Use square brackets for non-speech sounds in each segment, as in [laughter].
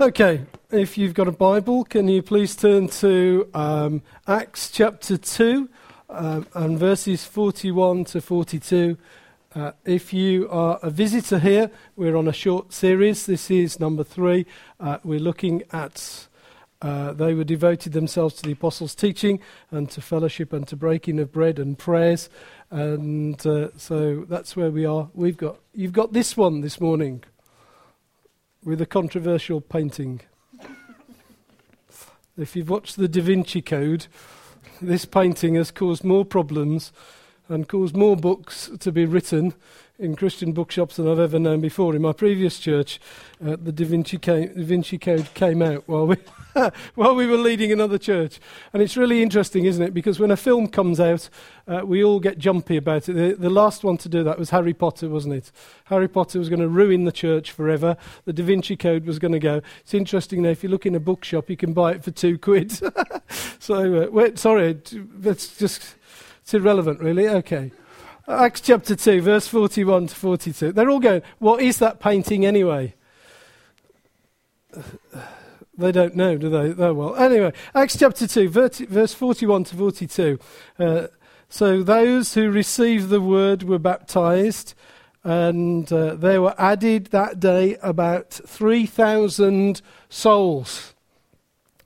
Okay, if you've got a Bible, can you please turn to um, Acts chapter 2 um, and verses 41 to 42. Uh, if you are a visitor here, we're on a short series. This is number three. Uh, we're looking at uh, they were devoted themselves to the apostles' teaching and to fellowship and to breaking of bread and prayers. And uh, so that's where we are. We've got you've got this one this morning with a controversial painting. if you've watched the Da Vinci Code, this painting has caused more problems and caused more books to be written in Christian bookshops than I've ever known before. In my previous church, uh, the da Vinci, came, da Vinci Code came out while we, [laughs] while we were leading another church. And it's really interesting, isn't it? Because when a film comes out, uh, we all get jumpy about it. The, the, last one to do that was Harry Potter, wasn't it? Harry Potter was going to ruin the church forever. The Da Vinci Code was going to go. It's interesting now, if you look in a bookshop, you can buy it for two quid. [laughs] so, uh, wait, sorry, that's just, it's irrelevant, really. Okay. Acts chapter 2, verse 41 to 42. They're all going, What is that painting anyway? They don't know, do they? Oh, well. Anyway, Acts chapter 2, verse 41 to 42. Uh, so those who received the word were baptized, and uh, there were added that day about 3,000 souls.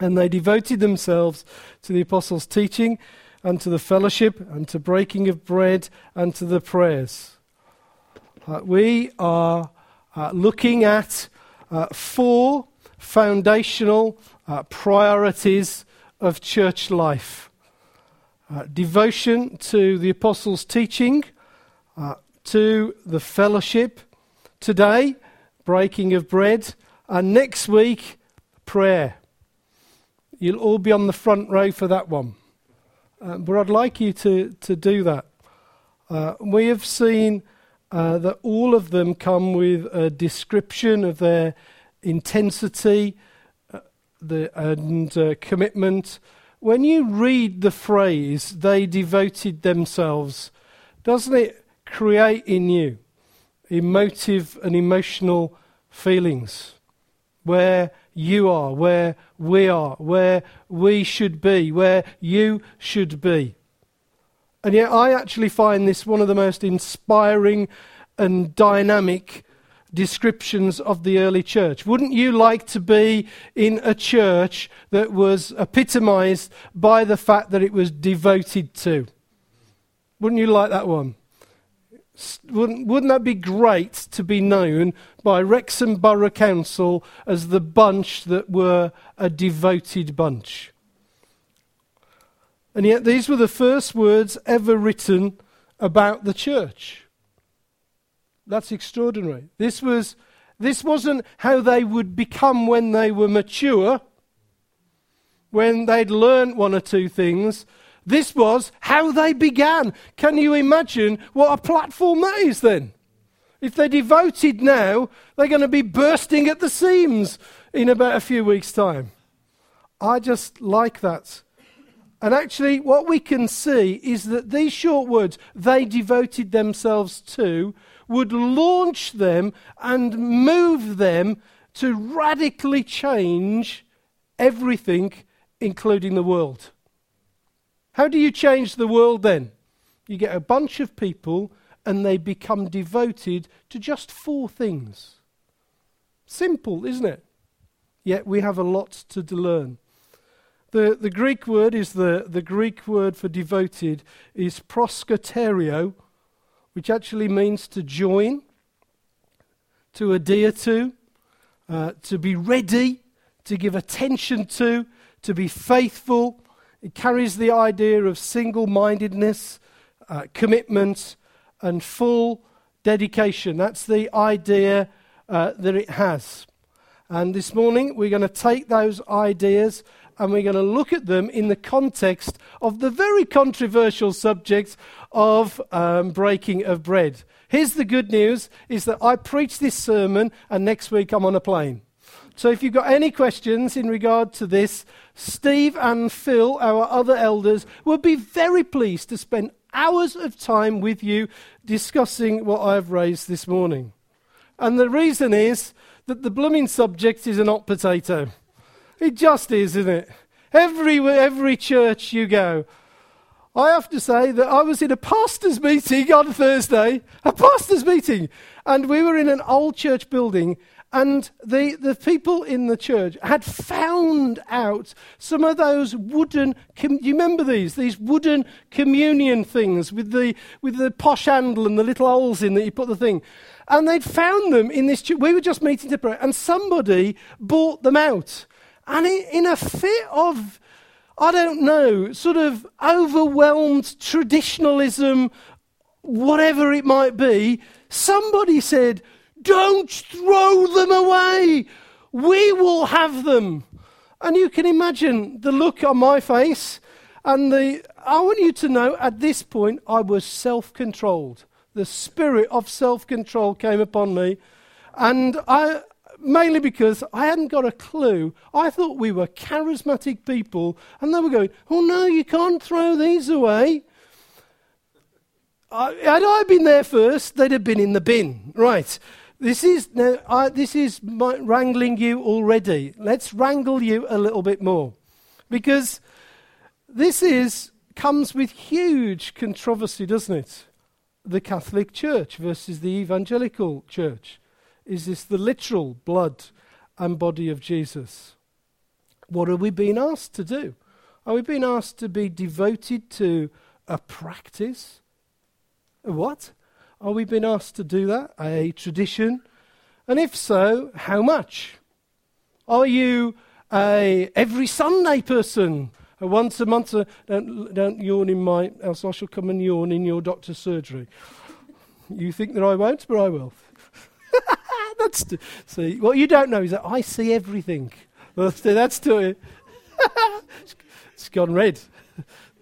And they devoted themselves to the apostles' teaching and to the fellowship and to breaking of bread and to the prayers. Uh, we are uh, looking at uh, four foundational uh, priorities of church life uh, devotion to the apostles' teaching, uh, to the fellowship, today, breaking of bread, and next week, prayer. You'll all be on the front row for that one. Uh, but I'd like you to, to do that. Uh, we have seen uh, that all of them come with a description of their intensity uh, the, and uh, commitment. When you read the phrase, they devoted themselves, doesn't it create in you emotive and emotional feelings? Where you are, where we are, where we should be, where you should be. And yet, I actually find this one of the most inspiring and dynamic descriptions of the early church. Wouldn't you like to be in a church that was epitomized by the fact that it was devoted to? Wouldn't you like that one? Wouldn't, wouldn't that be great to be known by Wrexham Borough Council as the bunch that were a devoted bunch? And yet, these were the first words ever written about the church. That's extraordinary. This, was, this wasn't how they would become when they were mature, when they'd learned one or two things. This was how they began. Can you imagine what a platform that is then? If they're devoted now, they're going to be bursting at the seams in about a few weeks' time. I just like that. And actually, what we can see is that these short words, they devoted themselves to, would launch them and move them to radically change everything, including the world. How do you change the world then? You get a bunch of people and they become devoted to just four things. Simple, isn't it? Yet we have a lot to learn. The, the Greek word is the, the Greek word for devoted is proskaterio, which actually means to join, to adhere to, uh, to be ready, to give attention to, to be faithful, it carries the idea of single mindedness, uh, commitment, and full dedication. That's the idea uh, that it has. And this morning, we're going to take those ideas and we're going to look at them in the context of the very controversial subject of um, breaking of bread. Here's the good news is that I preach this sermon and next week I'm on a plane. So if you've got any questions in regard to this, Steve and Phil, our other elders, would be very pleased to spend hours of time with you discussing what I've raised this morning. And the reason is that the blooming subject is an hot potato. It just is, isn't it? Every, every church you go. I have to say that I was in a pastor's meeting on Thursday, a pastor's meeting, and we were in an old church building, and the, the people in the church had found out some of those wooden, com- you remember these? These wooden communion things with the, with the posh handle and the little holes in that you put the thing. And they'd found them in this church. We were just meeting to pray, and somebody bought them out. And in a fit of, I don't know, sort of overwhelmed traditionalism, whatever it might be, somebody said, don't throw them away. We will have them. And you can imagine the look on my face. And the, I want you to know at this point, I was self controlled. The spirit of self control came upon me. And I, mainly because I hadn't got a clue. I thought we were charismatic people, and they were going, Oh no, you can't throw these away. I, had I been there first, they'd have been in the bin. Right. This is, now, uh, this is my, wrangling you already. Let's wrangle you a little bit more. Because this is, comes with huge controversy, doesn't it? The Catholic Church versus the Evangelical Church. Is this the literal blood and body of Jesus? What are we being asked to do? Are we being asked to be devoted to a practice? What? Are we being asked to do that? A tradition? And if so, how much? Are you a every Sunday person? A once a month? Uh, don't, don't yawn in my, else I shall come and yawn in your doctor's surgery. You think that I won't, but I will. [laughs] that's to, see. What you don't know is that I see everything. That's, [laughs] that's to it. [laughs] it's gone red.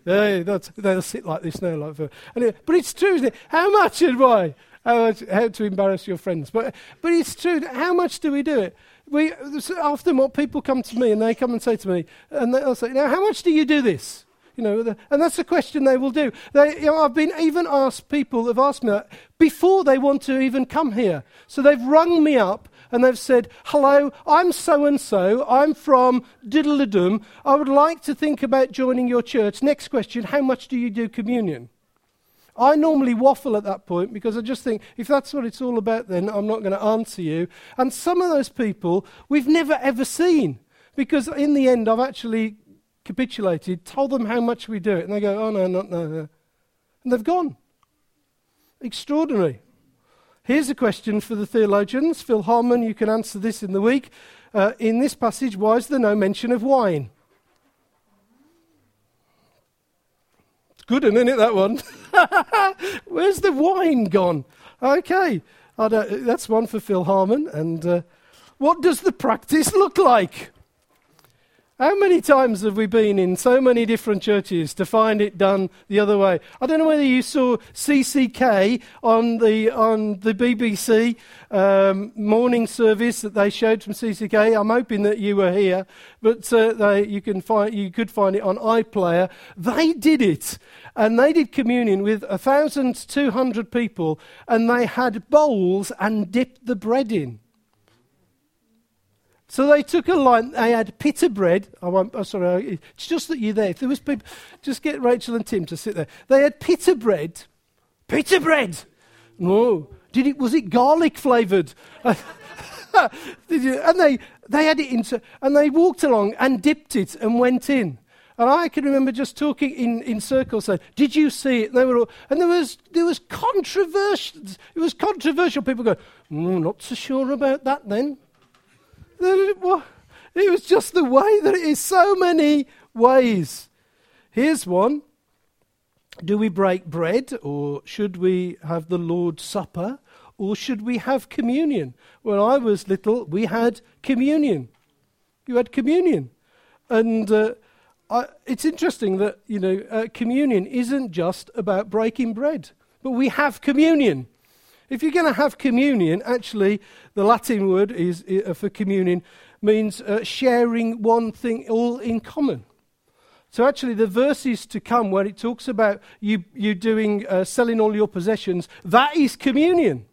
They, they'll sit like this now. Like anyway, but it's true, isn't it? How much and? How, much, how to embarrass your friends. But, but it's true. How much do we do it? We, often what people come to me and they come and say to me, and they'll say, now, how much do you do this? You know, the, and that's the question they will do. They, you know, I've been even asked, people have asked me that before they want to even come here. So they've rung me up and they've said, Hello, I'm so and so, I'm from Diddledum, I would like to think about joining your church. Next question, how much do you do communion? I normally waffle at that point because I just think, if that's what it's all about, then I'm not going to answer you. And some of those people we've never ever seen because in the end I've actually capitulated, told them how much we do it, and they go, oh, no, no, no, no. And they've gone. Extraordinary. Here's a question for the theologians. Phil Harmon, you can answer this in the week. Uh, in this passage, why is there no mention of wine? It's good, isn't it, that one? [laughs] Where's the wine gone? Okay, that's one for Phil Harmon. And uh, what does the practice look like? How many times have we been in so many different churches to find it done the other way? I don't know whether you saw CCK on the, on the BBC um, morning service that they showed from CCK. I'm hoping that you were here, but uh, they, you, can find, you could find it on iPlayer. They did it, and they did communion with 1,200 people, and they had bowls and dipped the bread in. So they took a line, they had pita bread. I won't, oh, sorry, it's just that you're there. If there was people, just get Rachel and Tim to sit there. They had pita bread. Pita bread! No. Did it, was it garlic flavoured? [laughs] And they, they had it into, and they walked along and dipped it and went in. And I can remember just talking in, in circles saying, Did you see it? And, they were all, and there was there was controversial it was controversial. People go, mm, not so sure about that then. It was just the way that it is so many ways. Here's one. Do we break bread or should we have the Lord's Supper or should we have communion? When I was little, we had communion. You had communion. And uh, I, it's interesting that, you know, uh, communion isn't just about breaking bread, but we have communion. If you're going to have communion, actually, the Latin word is uh, for communion means uh, sharing one thing all in common. So actually, the verses to come where it talks about you you doing uh, selling all your possessions, that is communion.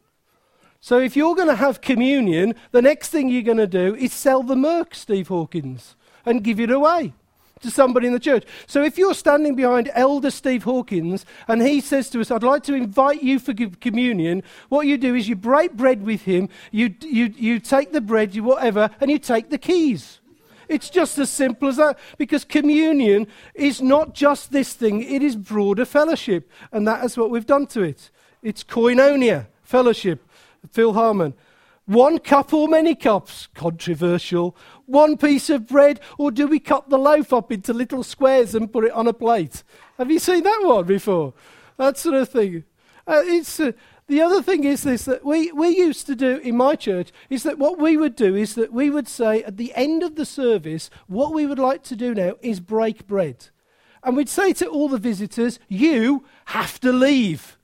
So if you're going to have communion, the next thing you're going to do is sell the Merc, Steve Hawkins, and give it away to somebody in the church. So if you're standing behind Elder Steve Hawkins and he says to us, I'd like to invite you for communion, what you do is you break bread with him, you, you, you take the bread, you whatever, and you take the keys. It's just as simple as that because communion is not just this thing, it is broader fellowship. And that is what we've done to it. It's koinonia, fellowship. Phil Harmon. One cup or many cups? Controversial. One piece of bread, or do we cut the loaf up into little squares and put it on a plate? Have you seen that one before? That sort of thing. Uh, it's, uh, the other thing is this that we, we used to do in my church is that what we would do is that we would say at the end of the service, what we would like to do now is break bread. And we'd say to all the visitors, You have to leave.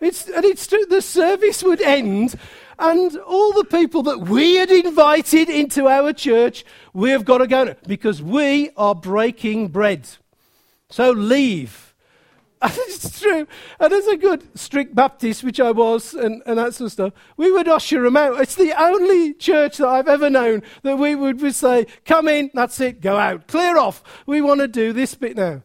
It's, and it's true, the service would end, and all the people that we had invited into our church, we have got to go because we are breaking bread. So leave. [laughs] And it's true. And as a good strict Baptist, which I was, and, and that sort of stuff, we would usher them out. It's the only church that I've ever known that we would say, come in, that's it, go out, clear off. We want to do this bit now.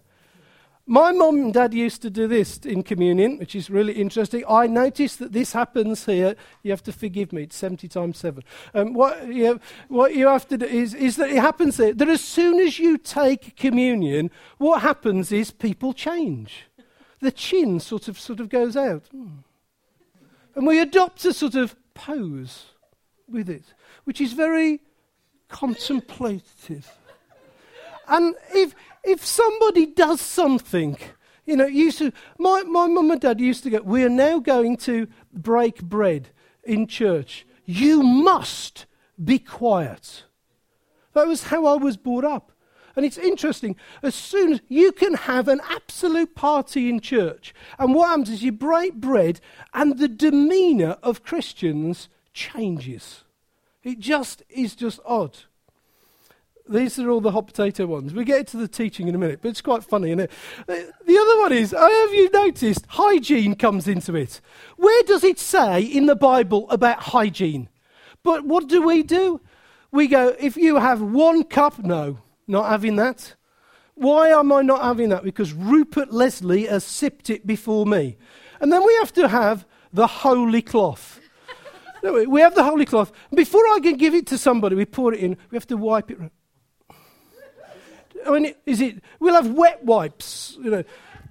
My mum and dad used to do this in communion, which is really interesting. I noticed that this happens here. You have to forgive me, it's 70 times 7. Um, what, you what you have to do is, is that it happens there, that as soon as you take communion, what happens is people change. The chin sort of, sort of goes out. And we adopt a sort of pose with it, which is very contemplative. And if, if somebody does something, you know, used to, my, my mum and dad used to go, we are now going to break bread in church. You must be quiet. That was how I was brought up. And it's interesting, as soon as you can have an absolute party in church, and what happens is you break bread, and the demeanor of Christians changes. It just is just odd. These are all the hot potato ones. We get to the teaching in a minute, but it's quite funny, isn't it? The other one is, have you noticed hygiene comes into it? Where does it say in the Bible about hygiene? But what do we do? We go, if you have one cup, no, not having that. Why am I not having that? Because Rupert Leslie has sipped it before me. And then we have to have the holy cloth. [laughs] we have the holy cloth. Before I can give it to somebody, we pour it in, we have to wipe it. I mean, is it? We'll have wet wipes. You know,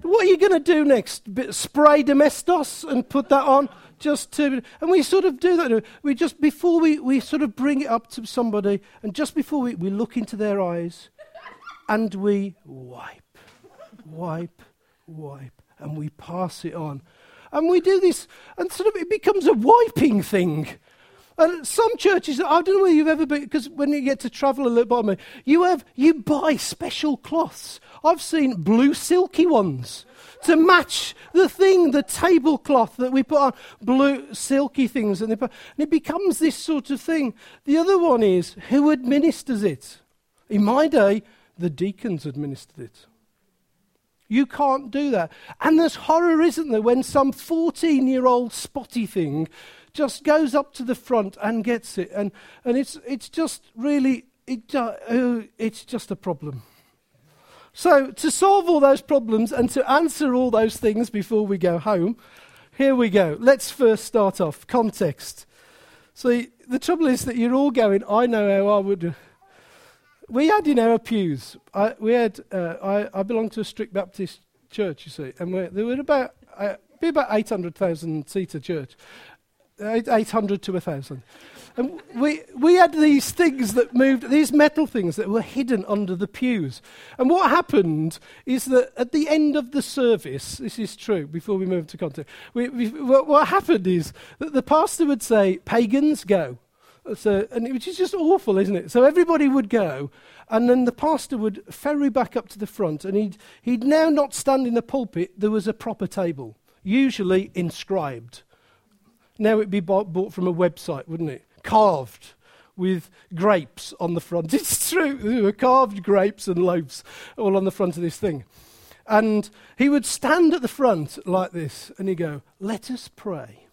what are you going to do next? Spray domestos and put that on just to, and we sort of do that. We just before we we sort of bring it up to somebody, and just before we we look into their eyes, and we wipe, wipe, wipe, and we pass it on, and we do this, and sort of it becomes a wiping thing. And some churches, I don't know whether you've ever been, because when you get to travel a little bit, you have, you buy special cloths. I've seen blue silky ones to match the thing, the tablecloth that we put on, blue silky things. And, put, and it becomes this sort of thing. The other one is who administers it? In my day, the deacons administered it. You can't do that. And there's horror, isn't there, when some 14 year old spotty thing just goes up to the front and gets it. And, and it's, it's just really, it, uh, it's just a problem. So, to solve all those problems and to answer all those things before we go home, here we go. Let's first start off context. So, the trouble is that you're all going, I know how I would. We had in our pews, I, we had, uh, I, I belong to a strict Baptist church, you see, and there were about, uh, be about 800,000 seater church. 800 to 1,000. And we, we had these things that moved, these metal things that were hidden under the pews. And what happened is that at the end of the service, this is true before we move to content, we, we, what, what, happened is that the pastor would say, Pagans, go. So, and which is just awful, isn't it? So everybody would go, and then the pastor would ferry back up to the front, and he'd, he'd now not stand in the pulpit, there was a proper table, usually inscribed. Now it'd be bought, bought from a website, wouldn't it? Carved with grapes on the front. [laughs] It's true. There were carved grapes and loaves all on the front of this thing. And he would stand at the front like this and he'd go, Let us pray.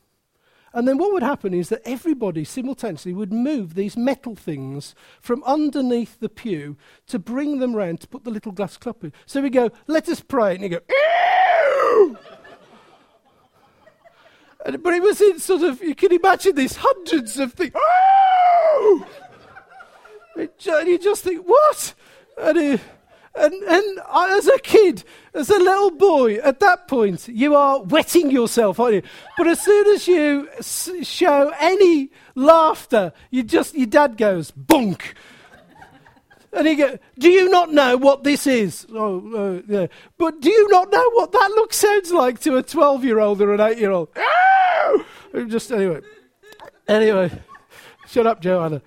And then what would happen is that everybody simultaneously would move these metal things from underneath the pew to bring them round to put the little glass cup in. So we go, let us pray. And you go, Ew! And, but it was in sort of, you can imagine these hundreds of things. Ew! and you just think, what? And, uh, and, and I, as a kid, as a little boy, at that point, you are wetting yourself, aren't you? But as soon as you s- show any laughter, you just, your dad goes, bunk. And he goes, Do you not know what this is? Oh, uh, yeah. But do you not know what that look sounds like to a 12 year old or an 8 year old? Just anyway. Anyway. Shut up, Joanna.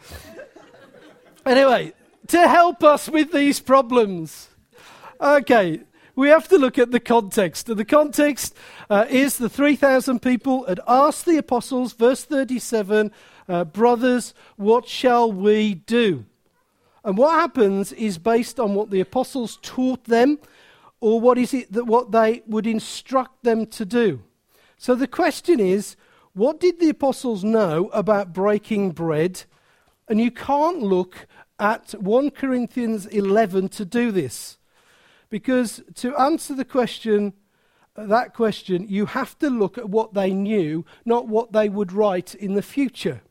Anyway, to help us with these problems. Okay, we have to look at the context. And the context uh, is the 3,000 people had asked the apostles, verse 37, uh, Brothers, what shall we do? And what happens is based on what the apostles taught them, or what is it that what they would instruct them to do. So the question is, what did the apostles know about breaking bread? And you can't look at 1 Corinthians 11 to do this. Because to answer the question, that question, you have to look at what they knew, not what they would write in the future.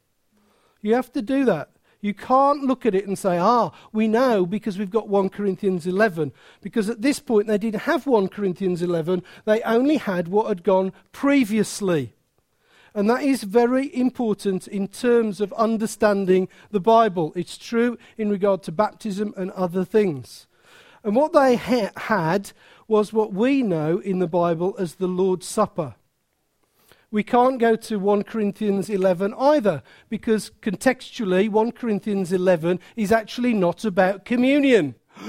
You have to do that. You can't look at it and say, ah, we know because we've got 1 Corinthians 11. Because at this point they didn't have 1 Corinthians 11, they only had what had gone previously. And that is very important in terms of understanding the Bible. It's true in regard to baptism and other things. And what they ha- had was what we know in the Bible as the Lord's Supper. We can't go to 1 Corinthians 11 either, because contextually, 1 Corinthians 11 is actually not about communion. [gasps]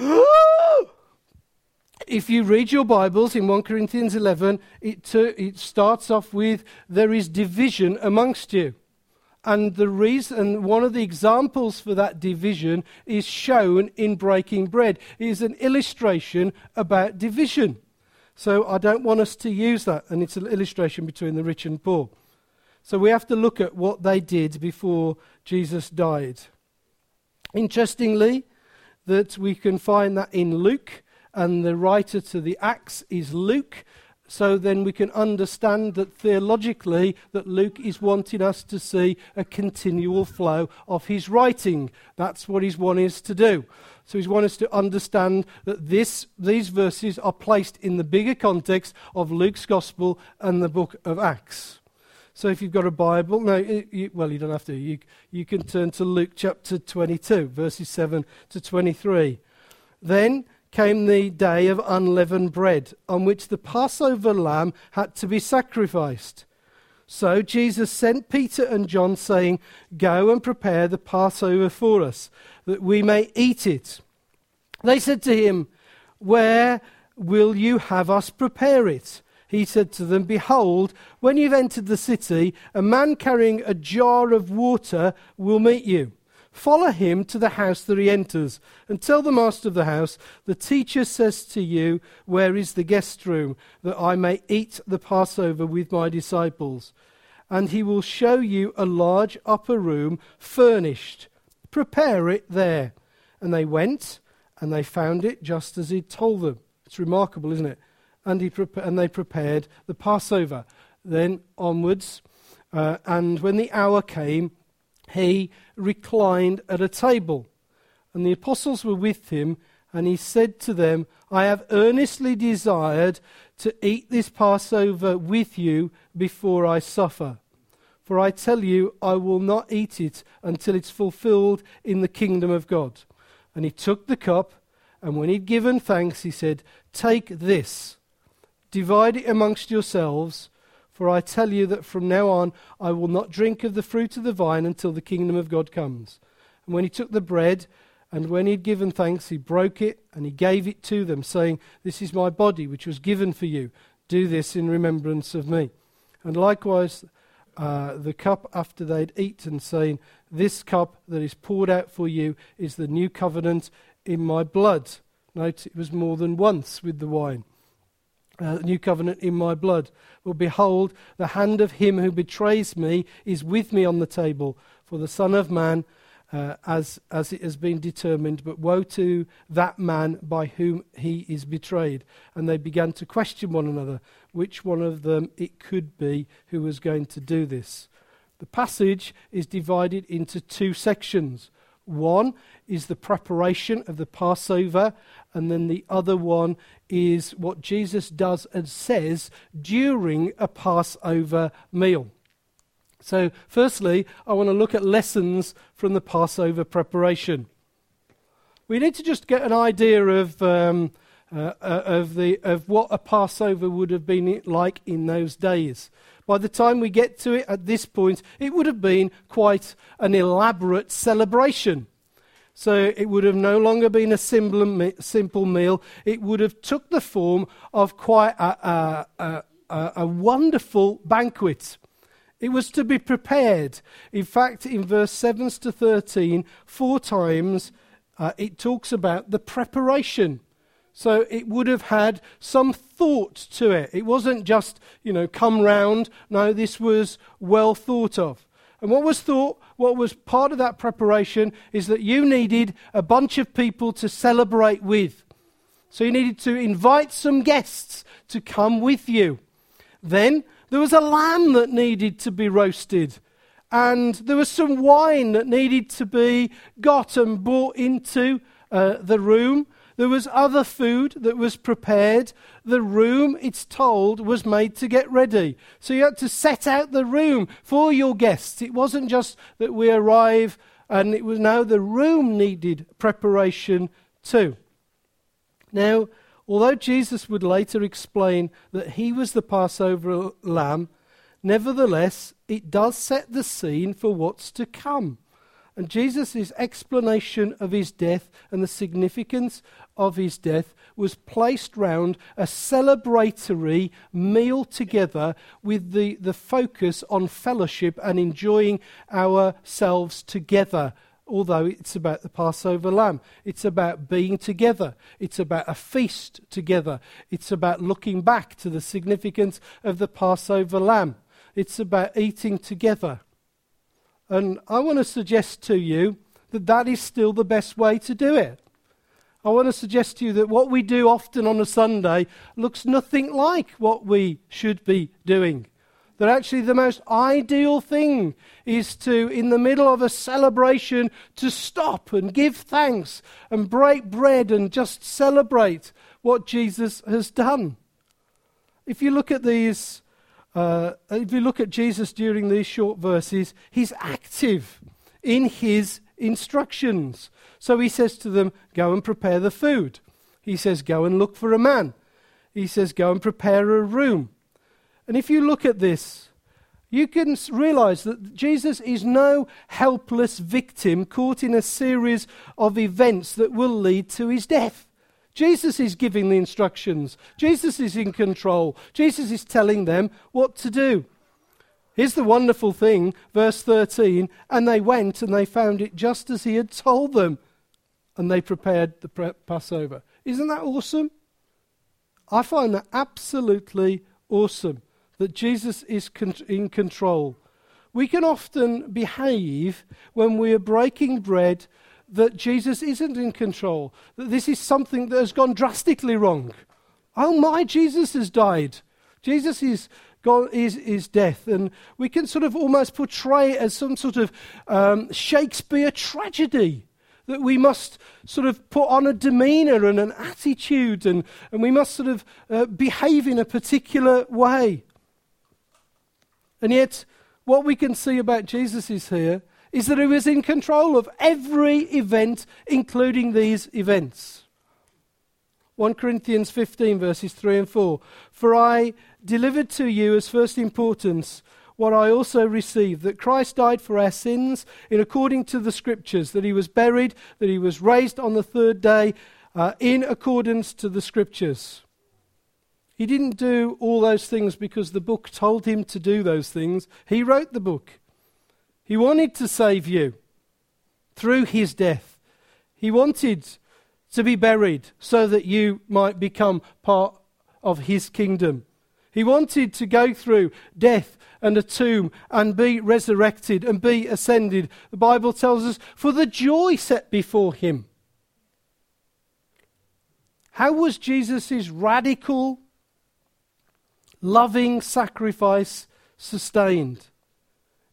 if you read your Bibles in 1 Corinthians 11, it, it starts off with, There is division amongst you. And the reason, one of the examples for that division is shown in breaking bread. It is an illustration about division. So I don't want us to use that, and it's an illustration between the rich and poor. So we have to look at what they did before Jesus died. Interestingly, that we can find that in Luke and the writer to the Acts is Luke. So then we can understand that theologically that Luke is wanting us to see a continual flow of his writing. That's what he's wanting us to do. So he's wanting us to understand that this, these verses are placed in the bigger context of Luke's Gospel and the book of Acts. So if you've got a Bible, no, you, well, you don't have to. You, you can turn to Luke chapter 22, verses 7 to 23. Then came the day of unleavened bread, on which the Passover lamb had to be sacrificed. So Jesus sent Peter and John, saying, Go and prepare the Passover for us, that we may eat it. They said to him, Where will you have us prepare it? He said to them, Behold, when you've entered the city, a man carrying a jar of water will meet you. Follow him to the house that he enters, and tell the master of the house, The teacher says to you, Where is the guest room, that I may eat the Passover with my disciples? And he will show you a large upper room, furnished. Prepare it there. And they went, and they found it just as he'd told them. It's remarkable, isn't it? And, he pre- and they prepared the Passover. Then onwards, uh, and when the hour came, he reclined at a table. And the apostles were with him, and he said to them, I have earnestly desired to eat this Passover with you before I suffer. For I tell you, I will not eat it until it's fulfilled in the kingdom of God. And he took the cup, and when he'd given thanks, he said, Take this, divide it amongst yourselves. For I tell you that from now on I will not drink of the fruit of the vine until the kingdom of God comes. And when he took the bread, and when he had given thanks, he broke it, and he gave it to them, saying, This is my body, which was given for you. Do this in remembrance of me. And likewise, uh, the cup after they'd eaten, saying, This cup that is poured out for you is the new covenant in my blood. Note, it was more than once with the wine. Uh, new covenant in my blood. Well, behold, the hand of him who betrays me is with me on the table. For the Son of Man uh, as, as it has been determined, but woe to that man by whom he is betrayed. And they began to question one another which one of them it could be who was going to do this. The passage is divided into two sections. One is the preparation of the Passover, and then the other one is what Jesus does and says during a Passover meal. So, firstly, I want to look at lessons from the Passover preparation. We need to just get an idea of, um, uh, uh, of, the, of what a Passover would have been like in those days. By the time we get to it at this point, it would have been quite an elaborate celebration. So it would have no longer been a simple, meal. It would have took the form of quite a, a, a, a wonderful banquet. It was to be prepared. In fact, in verse 7 to 13, four times uh, it talks about the preparation. So it would have had some thought to it. It wasn't just, you know, come round. No, this was well thought of. And what was thought, what was part of that preparation is that you needed a bunch of people to celebrate with. So you needed to invite some guests to come with you. Then there was a lamb that needed to be roasted. And there was some wine that needed to be got and brought into uh, the room. There was other food that was prepared. The room, it's told, was made to get ready. So you had to set out the room for your guests. It wasn't just that we arrive and it was now the room needed preparation too. Now, Although Jesus would later explain that he was the Passover lamb, nevertheless, it does set the scene for what's to come. And Jesus' explanation of his death and the significance of his death was placed round a celebratory meal together with the, the focus on fellowship and enjoying ourselves together although it's about the Passover lamb. It's about being together. It's about a feast together. It's about looking back to the significance of the Passover lamb. It's about eating together. And I want to suggest to you that that is still the best way to do it. I want to suggest to you that what we do often on a Sunday looks nothing like what we should be doing. That actually the most ideal thing is to, in the middle of a celebration, to stop and give thanks and break bread and just celebrate what Jesus has done. If you look at these, uh, if you look at Jesus during these short verses, he's active in his instructions. So he says to them, Go and prepare the food. He says, Go and look for a man. He says, Go and prepare a room. And if you look at this, you can realize that Jesus is no helpless victim caught in a series of events that will lead to his death. Jesus is giving the instructions. Jesus is in control. Jesus is telling them what to do. Here's the wonderful thing, verse 13 and they went and they found it just as he had told them, and they prepared the Passover. Isn't that awesome? I find that absolutely awesome that Jesus is con- in control. We can often behave when we are breaking bread that Jesus isn't in control, that this is something that has gone drastically wrong. Oh my, Jesus has died. Jesus is, God, is, is death. And we can sort of almost portray it as some sort of um, Shakespeare tragedy that we must sort of put on a demeanor and an attitude and, and we must sort of uh, behave in a particular way. And yet, what we can see about Jesus is here is that he was in control of every event, including these events. 1 Corinthians 15, verses 3 and 4. For I delivered to you as first importance what I also received that Christ died for our sins in according to the Scriptures, that he was buried, that he was raised on the third day uh, in accordance to the Scriptures. He didn't do all those things because the book told him to do those things. He wrote the book. He wanted to save you through his death. He wanted to be buried so that you might become part of his kingdom. He wanted to go through death and a tomb and be resurrected and be ascended. The Bible tells us for the joy set before him. How was Jesus' radical, loving sacrifice sustained?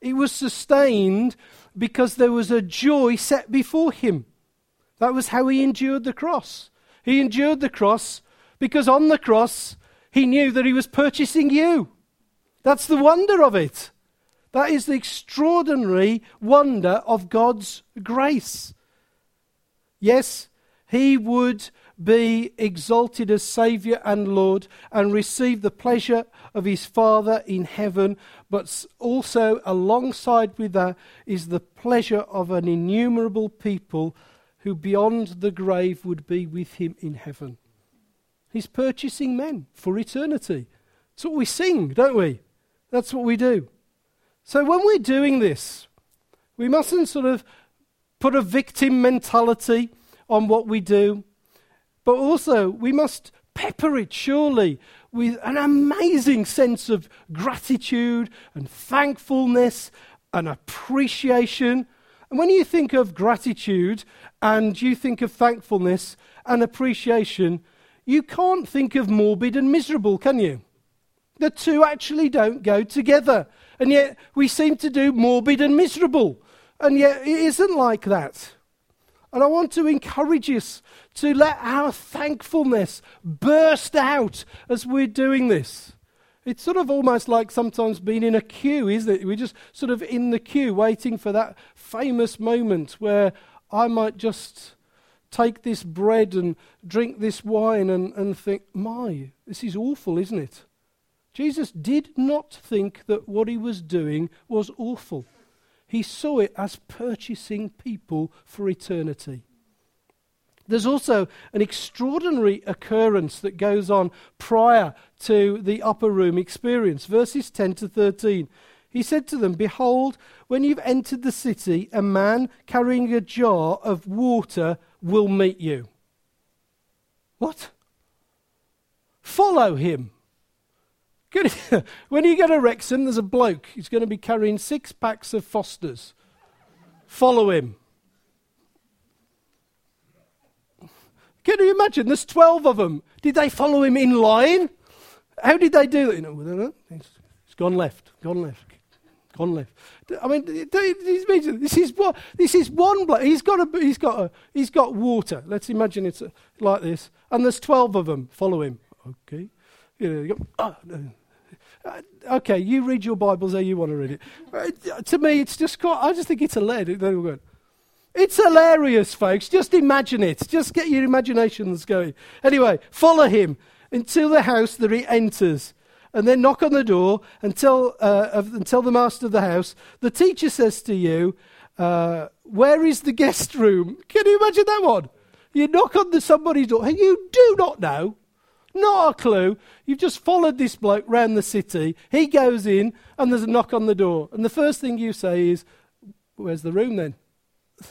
It was sustained because there was a joy set before him. That was how he endured the cross. He endured the cross because on the cross he knew that he was purchasing you. That's the wonder of it. That is the extraordinary wonder of God's grace. Yes, he would be exalted as Saviour and Lord and receive the pleasure of his Father in heaven, but also alongside with that is the pleasure of an innumerable people who beyond the grave would be with him in heaven. He's purchasing men for eternity. That's what we sing, don't we? That's what we do. So when we're doing this, we mustn't sort of put a victim mentality on what we do. But also, we must pepper it, surely, with an amazing sense of gratitude and thankfulness and appreciation. And when you think of gratitude and you think of thankfulness and appreciation, you can't think of morbid and miserable, can you? The two actually don't go together. And yet we seem to do morbid and miserable. And yet it isn't like that. And I want to encourage us to let our thankfulness burst out as we're doing this. It's sort of almost like sometimes being in a queue, isn't it? We're just sort of in the queue waiting for that famous moment where I might just take this bread and drink this wine and, and think, my, this is awful, isn't it? Jesus did not think that what he was doing was awful. He saw it as purchasing people for eternity. There's also an extraordinary occurrence that goes on prior to the upper room experience. Verses 10 to 13. He said to them, Behold, when you've entered the city, a man carrying a jar of water will meet you. What? Follow him. [laughs] when you go to Wrexham, there's a bloke. He's going to be carrying six packs of Fosters. Follow him. Can you imagine? There's 12 of them. Did they follow him in line? How did they do it? It's gone left, gone left, left. I mean, this is what this is one bloke. He's got a, he's got a, he's got water. Let's imagine it's a, like this, and there's 12 of them. Follow him. Okay. You know, no. Uh, okay, you read your Bibles how you want to read it. Uh, to me, it's just quite, I just think it's hilarious. It's hilarious, folks. Just imagine it. Just get your imaginations going. Anyway, follow him until the house that he enters. And then knock on the door and tell, uh, and tell the master of the house, the teacher says to you, uh, Where is the guest room? Can you imagine that one? You knock on the somebody's door, and you do not know not a clue. You've just followed this bloke round the city. He goes in, and there's a knock on the door. And the first thing you say is, Where's the room then?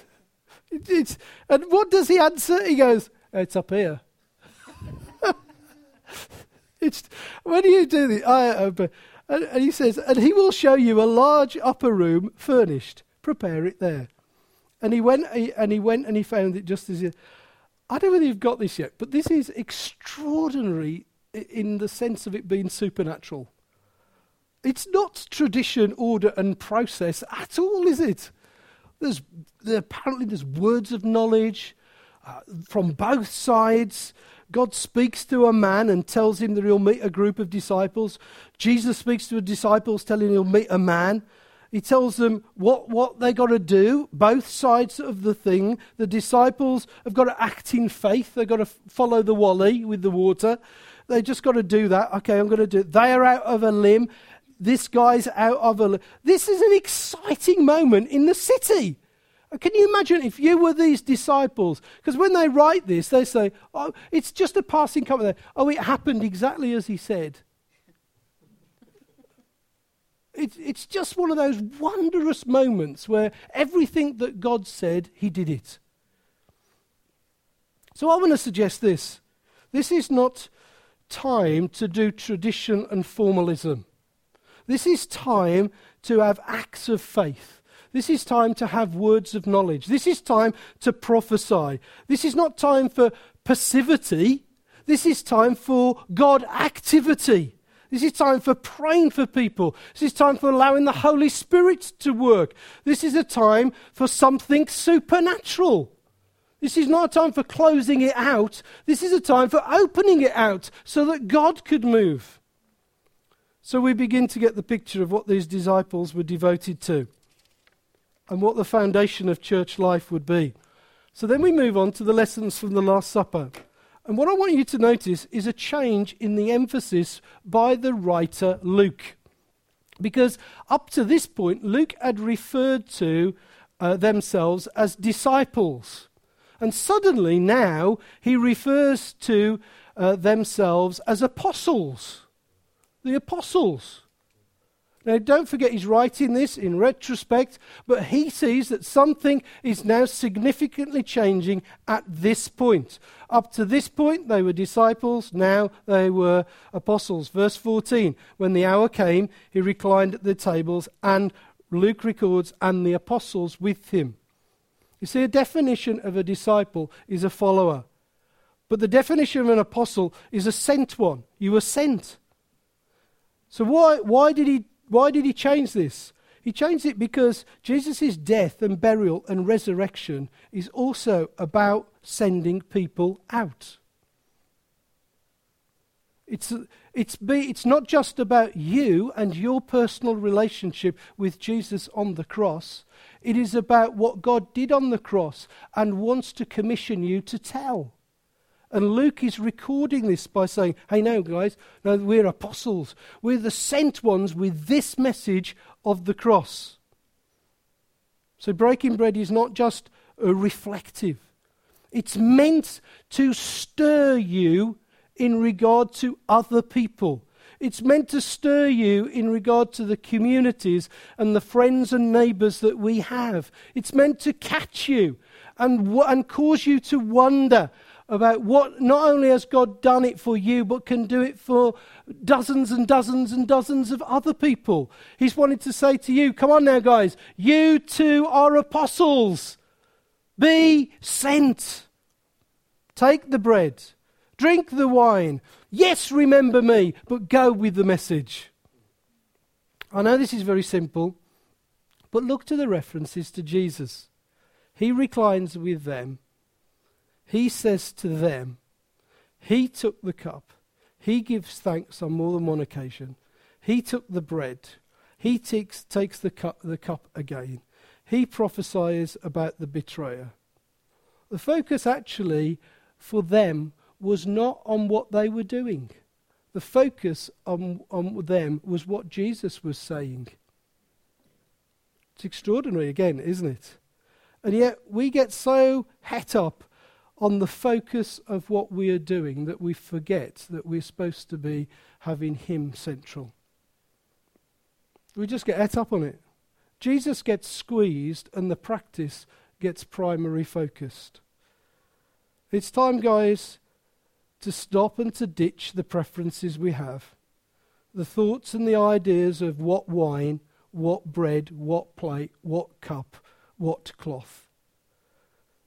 [laughs] it's, and what does he answer? He goes, It's up here. [laughs] it's, when do you do the I open. And, and he says, And he will show you a large upper room furnished. Prepare it there. And he went, and he went, and he found it just as he. I don't know whether you've got this yet, but this is extraordinary in the sense of it being supernatural. It's not tradition, order, and process at all, is it? There's there, apparently there's words of knowledge uh, from both sides. God speaks to a man and tells him that he'll meet a group of disciples. Jesus speaks to the disciples, telling him he'll meet a man. He tells them what, what they got to do, both sides of the thing. The disciples have got to act in faith. They've got to follow the wally with the water. They just got to do that. Okay, I'm going to do it. They are out of a limb. This guy's out of a limb. This is an exciting moment in the city. Can you imagine if you were these disciples? Because when they write this, they say, oh, it's just a passing comment. Oh, it happened exactly as he said. It's, it's just one of those wondrous moments where everything that God said, He did it. So I want to suggest this. This is not time to do tradition and formalism. This is time to have acts of faith. This is time to have words of knowledge. This is time to prophesy. This is not time for passivity. This is time for God activity. This is time for praying for people. This is time for allowing the Holy Spirit to work. This is a time for something supernatural. This is not a time for closing it out. This is a time for opening it out so that God could move. So we begin to get the picture of what these disciples were devoted to and what the foundation of church life would be. So then we move on to the lessons from the Last Supper. And what I want you to notice is a change in the emphasis by the writer Luke. Because up to this point, Luke had referred to uh, themselves as disciples. And suddenly now he refers to uh, themselves as apostles. The apostles. Now, don't forget, he's writing this in retrospect, but he sees that something is now significantly changing at this point. Up to this point, they were disciples, now they were apostles. Verse 14 When the hour came, he reclined at the tables, and Luke records, and the apostles with him. You see, a definition of a disciple is a follower. But the definition of an apostle is a sent one. You were sent. So why, why did he why did he change this? He changed it because Jesus' death and burial and resurrection is also about sending people out. It's, it's, be, it's not just about you and your personal relationship with Jesus on the cross. It is about what God did on the cross and wants to commission you to tell. And Luke is recording this by saying, hey, no, guys, no, we're apostles. We're the sent ones with this message of the cross. So breaking bread is not just a reflective, it's meant to stir you in regard to other people. It's meant to stir you in regard to the communities and the friends and neighbours that we have. It's meant to catch you and, and cause you to wonder about what not only has God done it for you, but can do it for dozens and dozens and dozens of other people. He's wanted to say to you, come on now, guys, you too are apostles. Be sent. Take the bread, drink the wine. Yes, remember me, but go with the message. I know this is very simple, but look to the references to Jesus. He reclines with them he says to them, He took the cup. He gives thanks on more than one occasion. He took the bread. He takes, takes the, cup, the cup again. He prophesies about the betrayer. The focus actually for them was not on what they were doing. The focus on, on them was what Jesus was saying. It's extraordinary again, isn't it? And yet we get so het up on the focus of what we are doing that we forget that we're supposed to be having Him central. We just get et up on it. Jesus gets squeezed and the practice gets primary focused. It's time, guys, to stop and to ditch the preferences we have. The thoughts and the ideas of what wine, what bread, what plate, what cup, what cloth.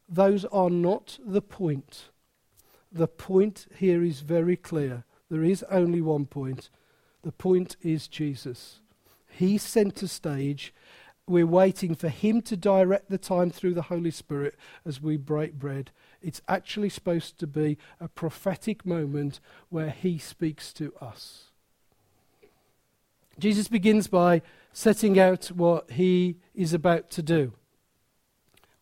Those are not the point. The point here is very clear. There is only one point. The point is Jesus. He centre stage. We're waiting for Him to direct the time through the Holy Spirit as we break bread. It's actually supposed to be a prophetic moment where He speaks to us. Jesus begins by setting out what He is about to do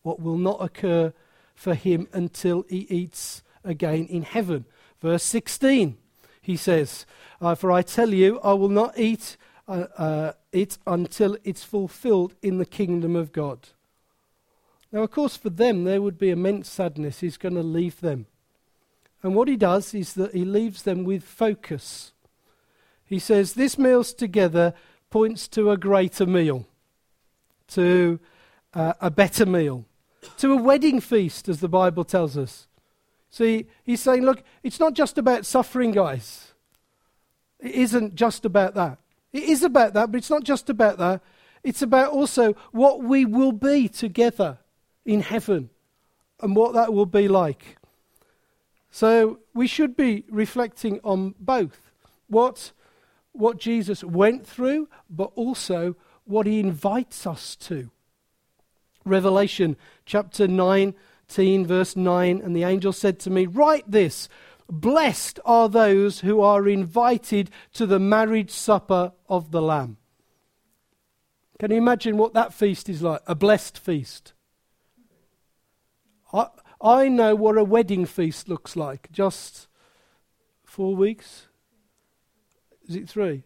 what will not occur for him until he eats again in heaven. Verse 16, he says, uh, For I tell you, I will not eat uh, uh, it until it's fulfilled in the kingdom of God. Now, of course, for them, there would be immense sadness. He's going to leave them. And what he does is that he leaves them with focus. He says, This meal's together points to a greater meal, to uh, a better meal to a wedding feast, as the Bible tells us. See, he's saying, look, it's not just about suffering, guys. It isn't just about that. It is about that, but it's not just about that. It's about also what we will be together in heaven and what that will be like. So we should be reflecting on both what, what Jesus went through, but also what he invites us to. Revelation chapter 19, verse 9 And the angel said to me, Write this Blessed are those who are invited to the marriage supper of the Lamb. Can you imagine what that feast is like? A blessed feast. I, I know what a wedding feast looks like. Just four weeks? Is it three?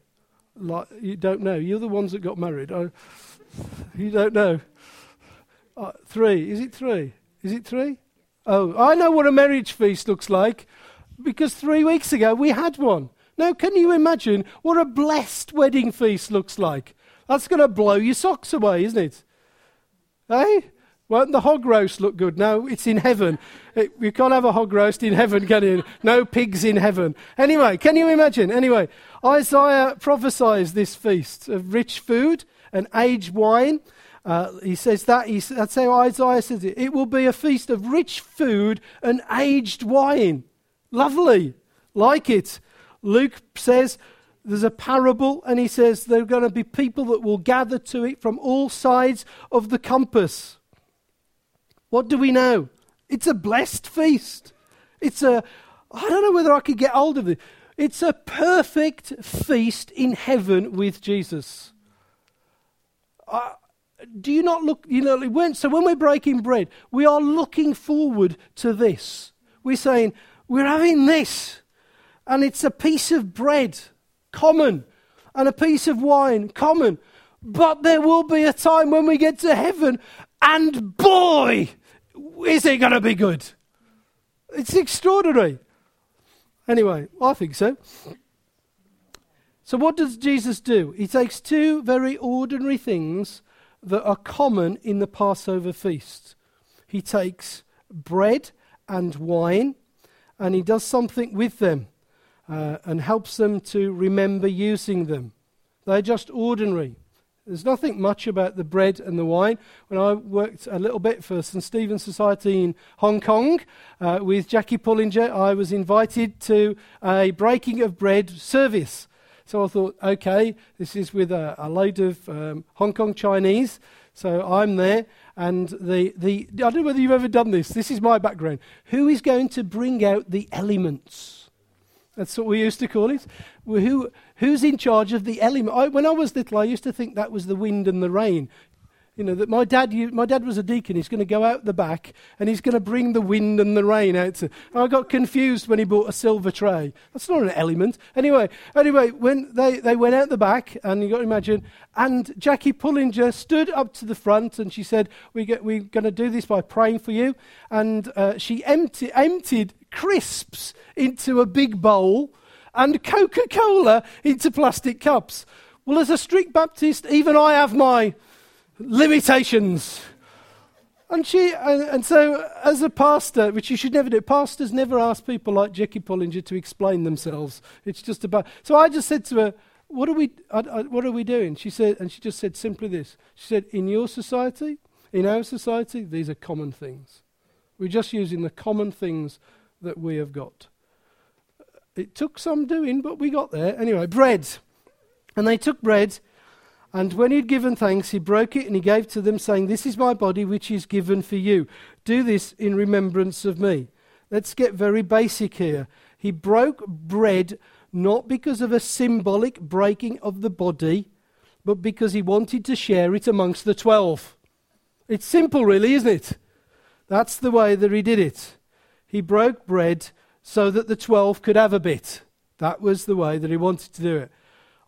Like, you don't know. You're the ones that got married. I, you don't know. Uh, three. Is it three? Is it three? Oh, I know what a marriage feast looks like because three weeks ago we had one. Now, can you imagine what a blessed wedding feast looks like? That's going to blow your socks away, isn't it? Eh? Won't the hog roast look good? No, it's in heaven. It, you can't have a hog roast in heaven, can you? No pigs in heaven. Anyway, can you imagine? Anyway, Isaiah prophesies this feast of rich food and aged wine. Uh, he says that. He, that's how Isaiah says it. It will be a feast of rich food and aged wine. Lovely. Like it. Luke says there's a parable, and he says there are going to be people that will gather to it from all sides of the compass. What do we know? It's a blessed feast. It's a, I don't know whether I could get hold of it. It's a perfect feast in heaven with Jesus. Uh, do you not look, you know, so when we're breaking bread, we are looking forward to this. We're saying, we're having this, and it's a piece of bread, common, and a piece of wine, common. But there will be a time when we get to heaven, and boy, is it going to be good! It's extraordinary. Anyway, I think so. So, what does Jesus do? He takes two very ordinary things that are common in the Passover feast. He takes bread and wine, and he does something with them uh, and helps them to remember using them. They're just ordinary. There's nothing much about the bread and the wine. When I worked a little bit for St. Stephen's Society in Hong Kong uh, with Jackie Pullinger, I was invited to a breaking of bread service. So I thought, okay, this is with a, a load of um, Hong Kong Chinese. So I'm there, and the, the, I don't know whether you've ever done this. This is my background. Who is going to bring out the elements? That's what we used to call it. Who, who's in charge of the element? I, when I was little, I used to think that was the wind and the rain. You know, that my dad, my dad was a deacon. He's going to go out the back and he's going to bring the wind and the rain out. To, I got confused when he bought a silver tray. That's not an element. Anyway, anyway, when they, they went out the back, and you got to imagine, and Jackie Pullinger stood up to the front and she said, we get, We're going to do this by praying for you. And uh, she empty, emptied crisps into a big bowl and Coca Cola into plastic cups. Well, as a strict Baptist, even I have my limitations. And she, and, and, so as a pastor, which you should never do, pastors never ask people like Jackie Pullinger to explain themselves. It's just about. So I just said to her, "What are we? I, I, what are we doing?" She said, and she just said simply this. She said, "In your society, in our society, these are common things. We're just using the common things that we have got." It took some doing, but we got there. Anyway, bread, and they took bread and when he'd given thanks, he broke it and he gave to them, saying, This is my body which is given for you. Do this in remembrance of me. Let's get very basic here. He broke bread not because of a symbolic breaking of the body, but because he wanted to share it amongst the twelve. It's simple, really, isn't it? That's the way that he did it. He broke bread so that the twelve could have a bit. That was the way that he wanted to do it.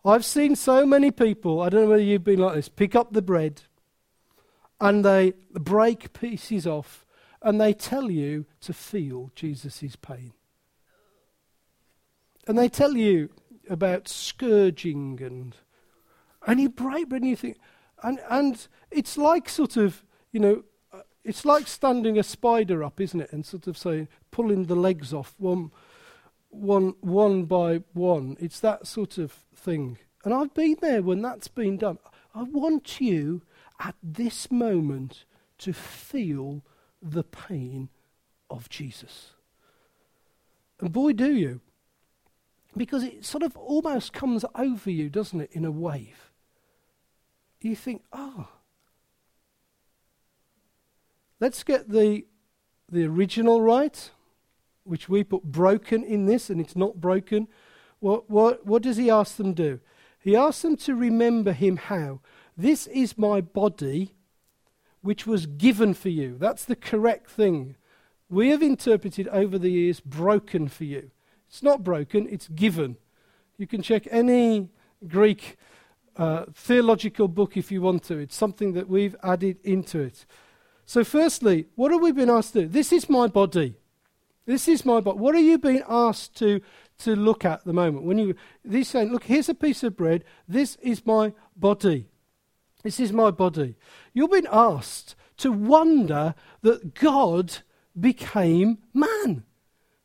I've seen so many people, I don't know whether you've been like this, pick up the bread and they break pieces off and they tell you to feel Jesus' pain. And they tell you about scourging and and you break bread and you think and and it's like sort of you know it's like standing a spider up, isn't it? And sort of saying pulling the legs off one one, one by one. It's that sort of thing. And I've been there when that's been done. I want you at this moment to feel the pain of Jesus. And boy, do you. Because it sort of almost comes over you, doesn't it, in a wave. You think, ah. Oh. Let's get the, the original right, which we put broken in this, and it's not broken. What, what, what does he ask them to do? He asks them to remember him how? This is my body, which was given for you. That's the correct thing. We have interpreted over the years broken for you. It's not broken, it's given. You can check any Greek uh, theological book if you want to. It's something that we've added into it. So, firstly, what have we been asked to do? This is my body. This is my body. What are you being asked to, to look at, at the moment? When you he's saying, look, here's a piece of bread. This is my body. This is my body. You're being asked to wonder that God became man.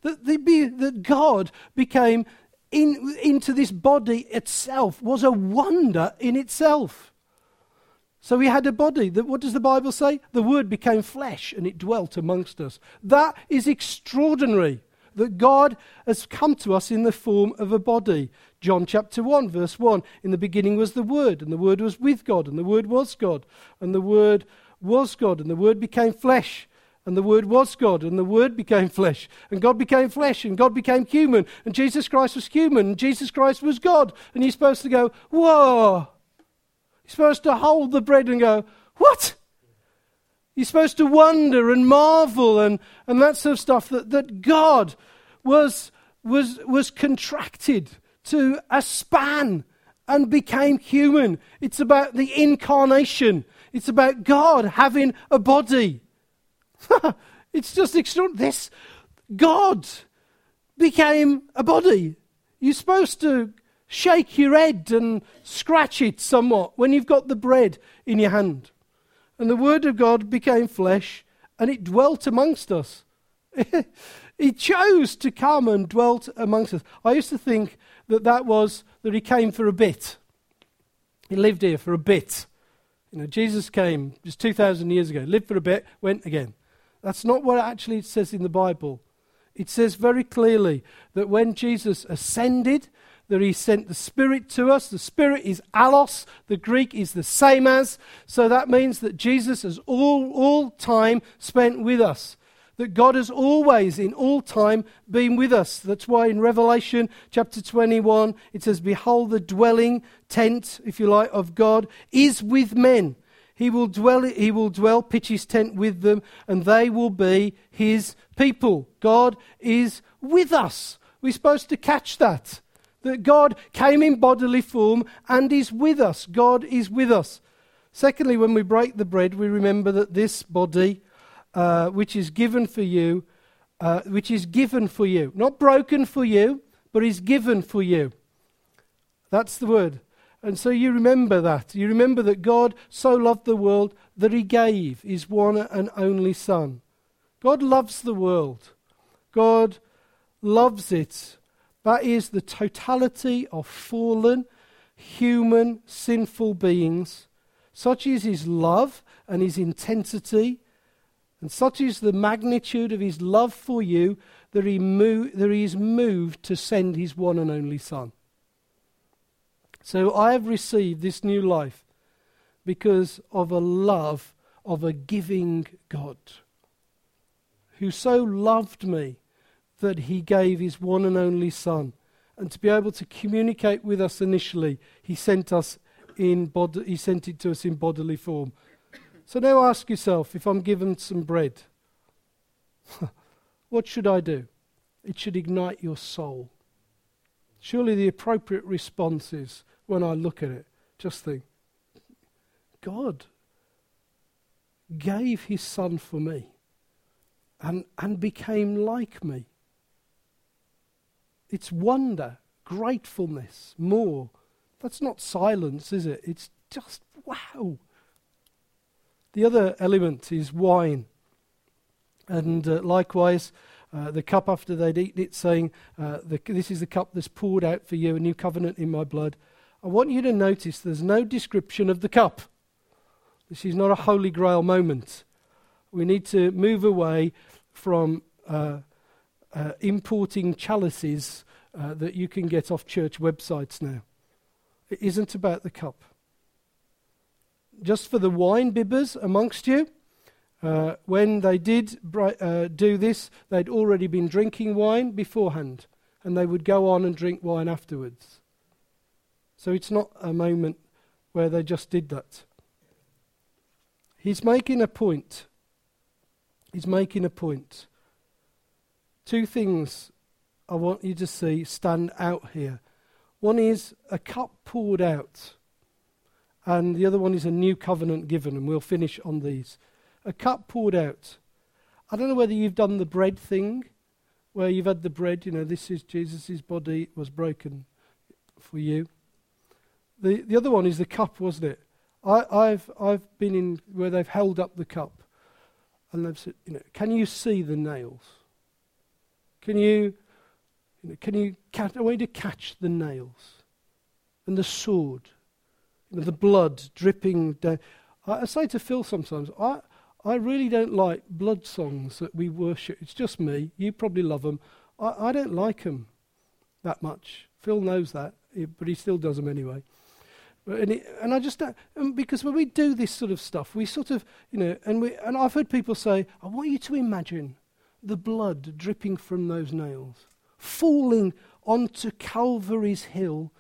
That, the, that God became in, into this body itself was a wonder in itself. So he had a body. That, what does the Bible say? The Word became flesh and it dwelt amongst us. That is extraordinary that God has come to us in the form of a body. John chapter 1, verse 1 In the beginning was the Word, and the Word was with God, and the Word was God, and the Word was God, and the Word became flesh and the Word was God, and the Word became flesh, and God became flesh, and God became human, and Jesus Christ was human, and Jesus Christ was God. And you're supposed to go, Whoa! You're supposed to hold the bread and go, What? You're supposed to wonder and marvel and, and that sort of stuff that, that God was, was, was contracted to a span and became human. It's about the incarnation, it's about God having a body. [laughs] it's just extraordinary. This God became a body. You're supposed to shake your head and scratch it somewhat when you've got the bread in your hand. And the Word of God became flesh and it dwelt amongst us. [laughs] he chose to come and dwelt amongst us. I used to think that that was that he came for a bit. He lived here for a bit. You know, Jesus came just 2,000 years ago, lived for a bit, went again. That's not what actually it says in the Bible. It says very clearly that when Jesus ascended, that he sent the Spirit to us. The Spirit is allos, the Greek is the same as. So that means that Jesus has all, all time spent with us. That God has always, in all time, been with us. That's why in Revelation chapter 21, it says, Behold, the dwelling tent, if you like, of God is with men he will dwell, he will dwell, pitch his tent with them, and they will be his people. God is with us. We're supposed to catch that. That God came in bodily form and is with us. God is with us. Secondly, when we break the bread, we remember that this body, uh, which is given for you, uh, which is given for you, not broken for you, but is given for you. That's the word. And so you remember that. You remember that God so loved the world that he gave his one and only Son. God loves the world. God loves it. That is the totality of fallen, human, sinful beings. Such is his love and his intensity, and such is the magnitude of his love for you that he, mo- that he is moved to send his one and only Son. So I have received this new life because of a love of a giving God who so loved me that he gave his one and only Son. And to be able to communicate with us initially, he sent us in bod- he sent it to us in bodily form. So now ask yourself if I'm given some bread, [laughs] what should I do? It should ignite your soul. Surely the appropriate response is when I look at it, just think God gave his son for me and, and became like me. It's wonder, gratefulness, more. That's not silence, is it? It's just wow. The other element is wine. And uh, likewise, uh, the cup after they'd eaten it, saying, uh, the, This is the cup that's poured out for you, a new covenant in my blood. I want you to notice there's no description of the cup. This is not a holy grail moment. We need to move away from uh, uh, importing chalices uh, that you can get off church websites now. It isn't about the cup. Just for the wine bibbers amongst you, uh, when they did uh, do this, they'd already been drinking wine beforehand, and they would go on and drink wine afterwards. So it's not a moment where they just did that. He's making a point. He's making a point. Two things I want you to see stand out here. One is a cup poured out, and the other one is a new covenant given, and we'll finish on these. A cup poured out. I don't know whether you've done the bread thing, where you've had the bread, you know, this is Jesus' body was broken for you. The, the other one is the cup, wasn't it? I, I've, I've been in where they've held up the cup and they've said, you know, can you see the nails? Can you, can you catch, want you to catch the nails and the sword, you know, the blood dripping down. I, I say to Phil sometimes, I, I really don't like blood songs that we worship. It's just me. You probably love them. I, I don't like them that much. Phil knows that, but he still does them anyway. And, it, and I just don't, because when we do this sort of stuff, we sort of, you know, and, we, and I've heard people say, I want you to imagine the blood dripping from those nails, falling onto Calvary's hill,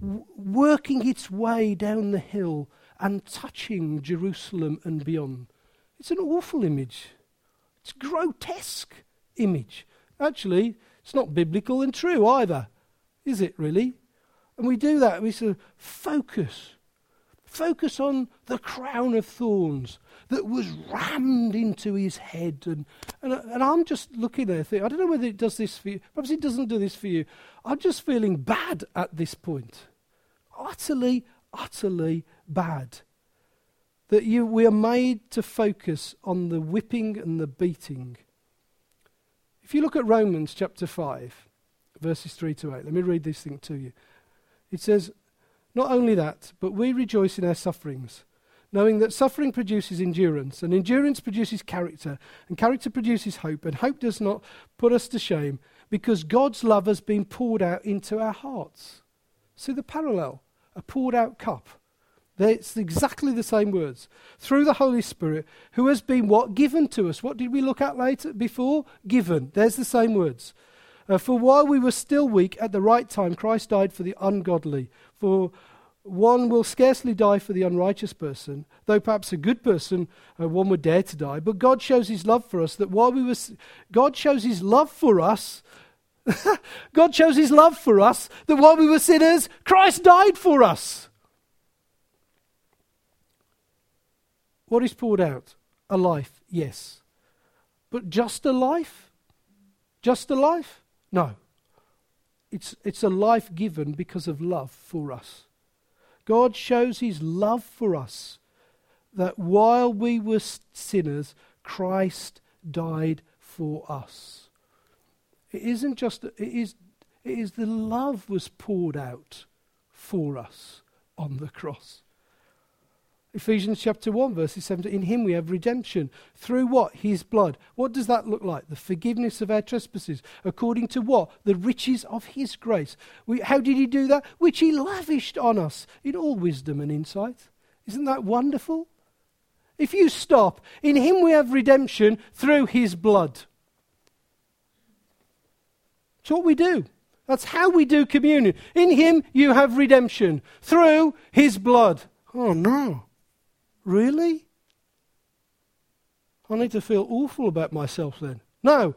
w- working its way down the hill and touching Jerusalem and beyond. It's an awful image. It's a grotesque image. Actually, it's not biblical and true either, is it really? And we do that. We sort of focus. Focus on the crown of thorns that was rammed into his head. And, and, and I'm just looking there thinking, I don't know whether it does this for you. Perhaps it doesn't do this for you. I'm just feeling bad at this point. Utterly, utterly bad. That you, we are made to focus on the whipping and the beating. If you look at Romans chapter 5, verses 3 to 8, let me read this thing to you. It says, Not only that, but we rejoice in our sufferings, knowing that suffering produces endurance, and endurance produces character, and character produces hope, and hope does not put us to shame, because God's love has been poured out into our hearts. See the parallel? A poured out cup. It's exactly the same words. Through the Holy Spirit, who has been what? Given to us. What did we look at later before? Given. There's the same words. Uh, for while we were still weak, at the right time, Christ died for the ungodly. For one will scarcely die for the unrighteous person, though perhaps a good person, uh, one would dare to die. But God shows his love for us that while we were, God shows his love for us. [laughs] God shows his love for us that while we were sinners, Christ died for us. What is poured out? A life, yes. But just a life? Just a life? No. It's, it's a life given because of love for us. God shows his love for us that while we were sinners, Christ died for us. It isn't just, it is, it is the love was poured out for us on the cross. Ephesians chapter 1, verses 17. In him we have redemption. Through what? His blood. What does that look like? The forgiveness of our trespasses. According to what? The riches of his grace. We, how did he do that? Which he lavished on us in all wisdom and insight. Isn't that wonderful? If you stop, in him we have redemption through his blood. It's what we do. That's how we do communion. In him you have redemption through his blood. Oh no. Really? I need to feel awful about myself then. No.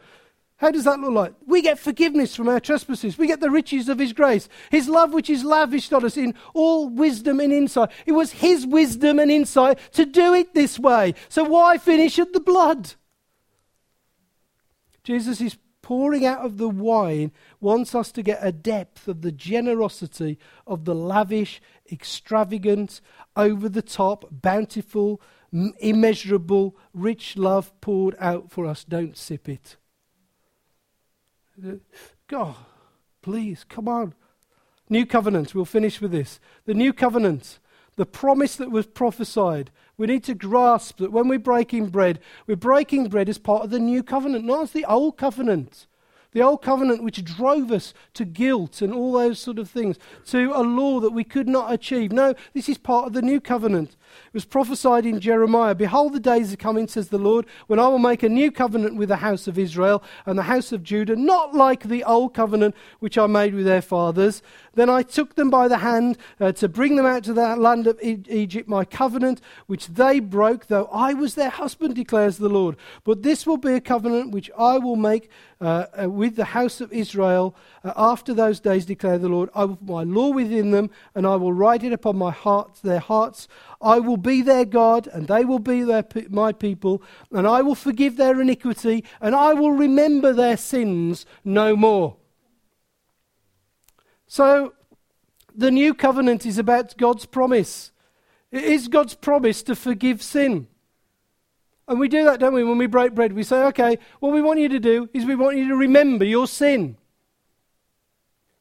How does that look like? We get forgiveness from our trespasses. We get the riches of His grace. His love, which is lavished on us in all wisdom and insight. It was His wisdom and insight to do it this way. So why finish at the blood? Jesus is pouring out of the wine wants us to get a depth of the generosity of the lavish, extravagant, over the top, bountiful, immeasurable, rich love poured out for us. Don't sip it. God, please, come on. New covenant, we'll finish with this. The new covenant, the promise that was prophesied. We need to grasp that when we're breaking bread, we're breaking bread as part of the new covenant, not as the old covenant. The old covenant, which drove us to guilt and all those sort of things, to a law that we could not achieve. No, this is part of the new covenant. It was prophesied in Jeremiah Behold, the days are coming, says the Lord, when I will make a new covenant with the house of Israel and the house of Judah, not like the old covenant which I made with their fathers. Then I took them by the hand uh, to bring them out to the land of e- Egypt, my covenant, which they broke, though I was their husband, declares the Lord. But this will be a covenant which I will make uh, uh, with the house of Israel uh, after those days, declare the Lord. I will put my law within them, and I will write it upon my heart, their hearts. I will be their God, and they will be their, my people, and I will forgive their iniquity, and I will remember their sins no more. So, the new covenant is about God's promise. It is God's promise to forgive sin. And we do that, don't we? When we break bread, we say, okay, what we want you to do is we want you to remember your sin.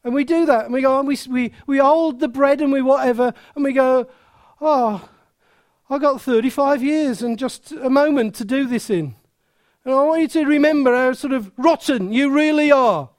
And we do that, and we go, and we, we, we hold the bread and we whatever, and we go, oh, I got 35 years and just a moment to do this in. And I want you to remember how sort of rotten you really are.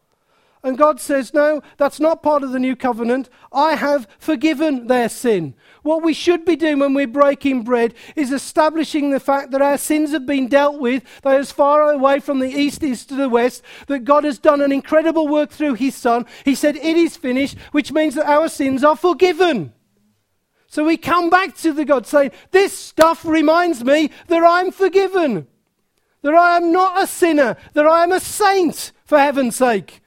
And God says, No, that's not part of the new covenant. I have forgiven their sin. What we should be doing when we're breaking bread is establishing the fact that our sins have been dealt with. They're as far away from the east as to the west. That God has done an incredible work through His Son. He said, It is finished, which means that our sins are forgiven. So we come back to the God saying, This stuff reminds me that I'm forgiven. That I am not a sinner. That I am a saint, for heaven's sake.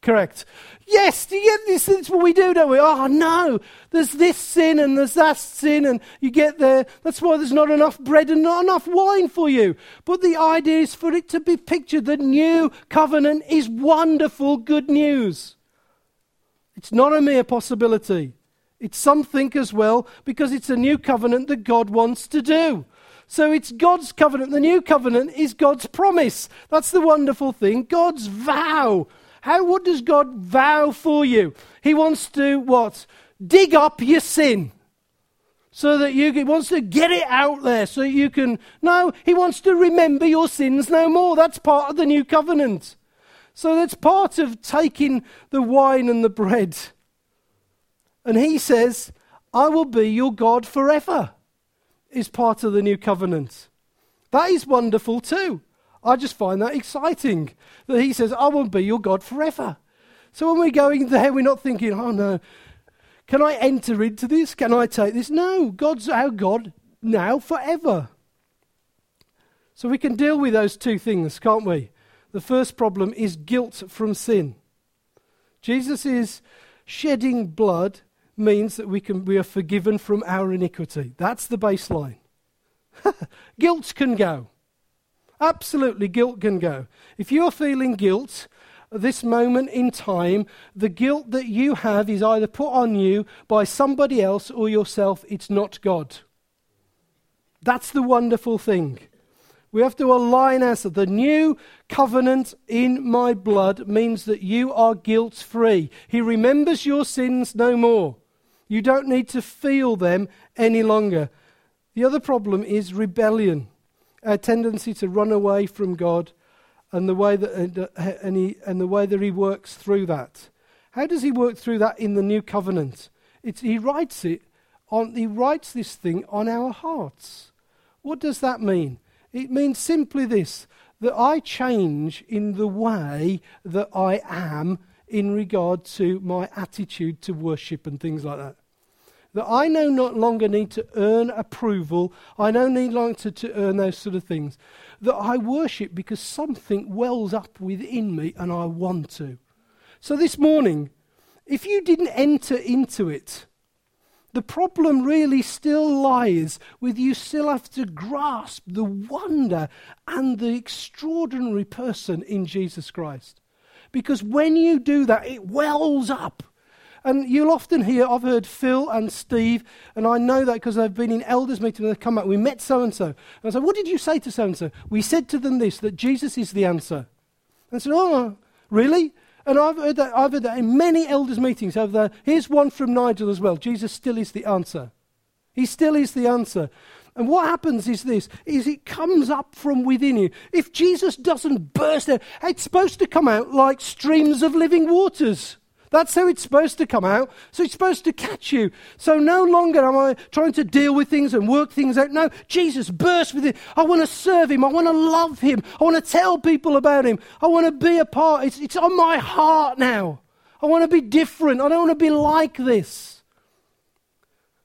Correct. Yes, you get this? That's what we do, don't we? Oh, no, there's this sin and there's that sin, and you get there. That's why there's not enough bread and not enough wine for you. But the idea is for it to be pictured. The new covenant is wonderful good news. It's not a mere possibility, it's something as well because it's a new covenant that God wants to do. So it's God's covenant. The new covenant is God's promise. That's the wonderful thing. God's vow how, what does God vow for you? He wants to what? Dig up your sin. So that you he wants to get it out there so you can. No, he wants to remember your sins no more. That's part of the new covenant. So that's part of taking the wine and the bread. And he says, I will be your God forever, is part of the new covenant. That is wonderful too. I just find that exciting that he says, I will be your God forever. So when we're going there, we're not thinking, oh no, can I enter into this? Can I take this? No, God's our God now forever. So we can deal with those two things, can't we? The first problem is guilt from sin. Jesus is shedding blood means that we, can, we are forgiven from our iniquity. That's the baseline. [laughs] guilt can go. Absolutely, guilt can go. If you're feeling guilt at this moment in time, the guilt that you have is either put on you by somebody else or yourself. It's not God. That's the wonderful thing. We have to align ourselves. The new covenant in my blood means that you are guilt free. He remembers your sins no more. You don't need to feel them any longer. The other problem is rebellion our tendency to run away from God and the way that, uh, and, he, and the way that He works through that. How does He work through that in the new covenant? It's, he writes it on, He writes this thing on our hearts. What does that mean? It means simply this that I change in the way that I am in regard to my attitude to worship and things like that that I no longer need to earn approval. I no need longer to, to earn those sort of things. That I worship because something wells up within me and I want to. So this morning, if you didn't enter into it, the problem really still lies with you still have to grasp the wonder and the extraordinary person in Jesus Christ. Because when you do that, it wells up and you'll often hear, I've heard Phil and Steve, and I know that because I've been in elders' meetings and they've come back, we met so and so. And I said, What did you say to so and so? We said to them this, that Jesus is the answer. And I said, Oh, Really? And I've heard that, I've heard that in many elders' meetings over there. Here's one from Nigel as well. Jesus still is the answer. He still is the answer. And what happens is this, is it comes up from within you. If Jesus doesn't burst out, it's supposed to come out like streams of living waters. That's how it's supposed to come out. So it's supposed to catch you. So no longer am I trying to deal with things and work things out. No, Jesus burst with it. I want to serve him. I want to love him. I want to tell people about him. I want to be a part. It's, it's on my heart now. I want to be different. I don't want to be like this.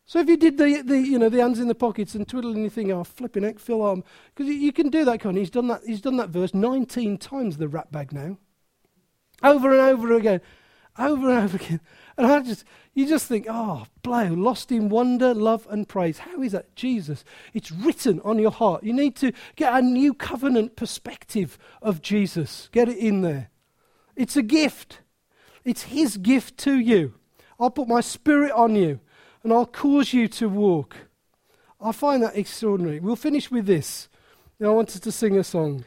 So if you did the, the, you know, the hands in the pockets and twiddling your thing, oh, flipping heck, Phil arm. Because you can do that, can He's done that, he's done that verse 19 times, the rat bag now. Over and over again over and over again. And I just, you just think, oh, blow, lost in wonder, love, and praise. How is that? Jesus. It's written on your heart. You need to get a new covenant perspective of Jesus. Get it in there. It's a gift, it's His gift to you. I'll put my spirit on you and I'll cause you to walk. I find that extraordinary. We'll finish with this. Now, I wanted to sing a song.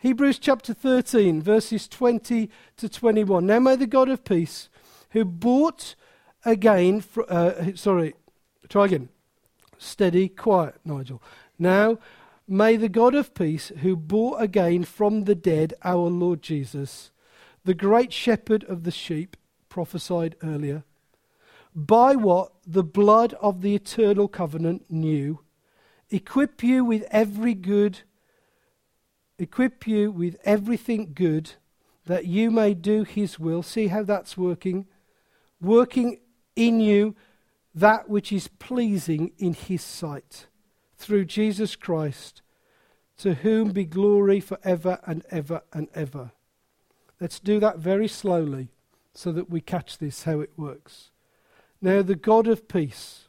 Hebrews chapter 13, verses 20 to 21. Now may the God of peace, who bought again, fr- uh, sorry, try again. Steady, quiet, Nigel. Now may the God of peace, who brought again from the dead our Lord Jesus, the great shepherd of the sheep, prophesied earlier, by what the blood of the eternal covenant knew, equip you with every good equip you with everything good that you may do his will. See how that's working? Working in you that which is pleasing in his sight through Jesus Christ, to whom be glory for ever and ever and ever. Let's do that very slowly so that we catch this, how it works. Now, the God of peace,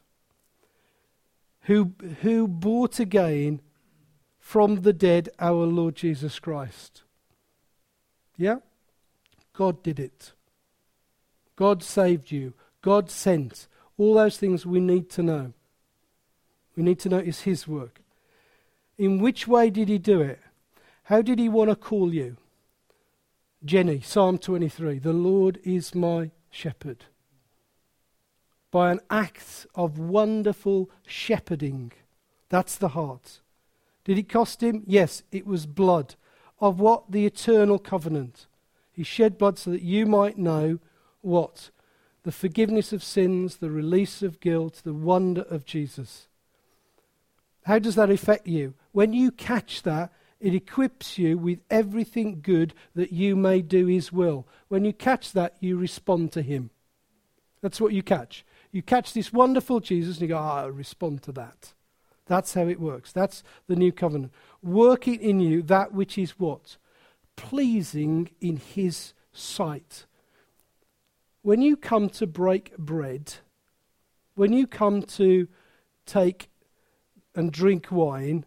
who, who brought again from the dead our Lord Jesus Christ. Yeah? God did it. God saved you. God sent. All those things we need to know. We need to know it's His work. In which way did He do it? How did He want to call you? Jenny, Psalm 23 The Lord is my shepherd. By an act of wonderful shepherding. That's the heart. Did it cost him? Yes, it was blood. Of what? The eternal covenant. He shed blood so that you might know what? The forgiveness of sins, the release of guilt, the wonder of Jesus. How does that affect you? When you catch that, it equips you with everything good that you may do His will. When you catch that, you respond to Him. That's what you catch. You catch this wonderful Jesus and you go, ah, oh, I'll respond to that. That's how it works. That's the new covenant. Working in you that which is what? Pleasing in his sight. When you come to break bread, when you come to take and drink wine,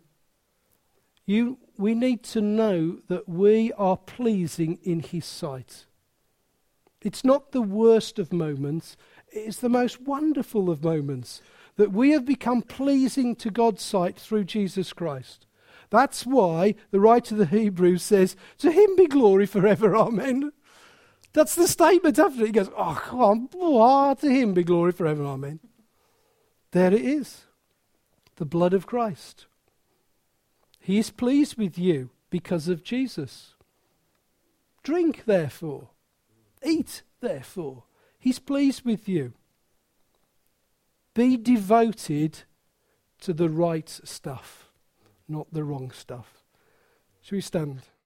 you, we need to know that we are pleasing in his sight. It's not the worst of moments, it's the most wonderful of moments that we have become pleasing to God's sight through Jesus Christ. That's why the writer of the Hebrews says, To him be glory forever, amen. That's the statement after it. He goes, Oh, come on, to him be glory forever, amen. There it is the blood of Christ. He is pleased with you because of Jesus. Drink, therefore. Eat, therefore. He's pleased with you. Be devoted to the right stuff, not the wrong stuff. Shall we stand?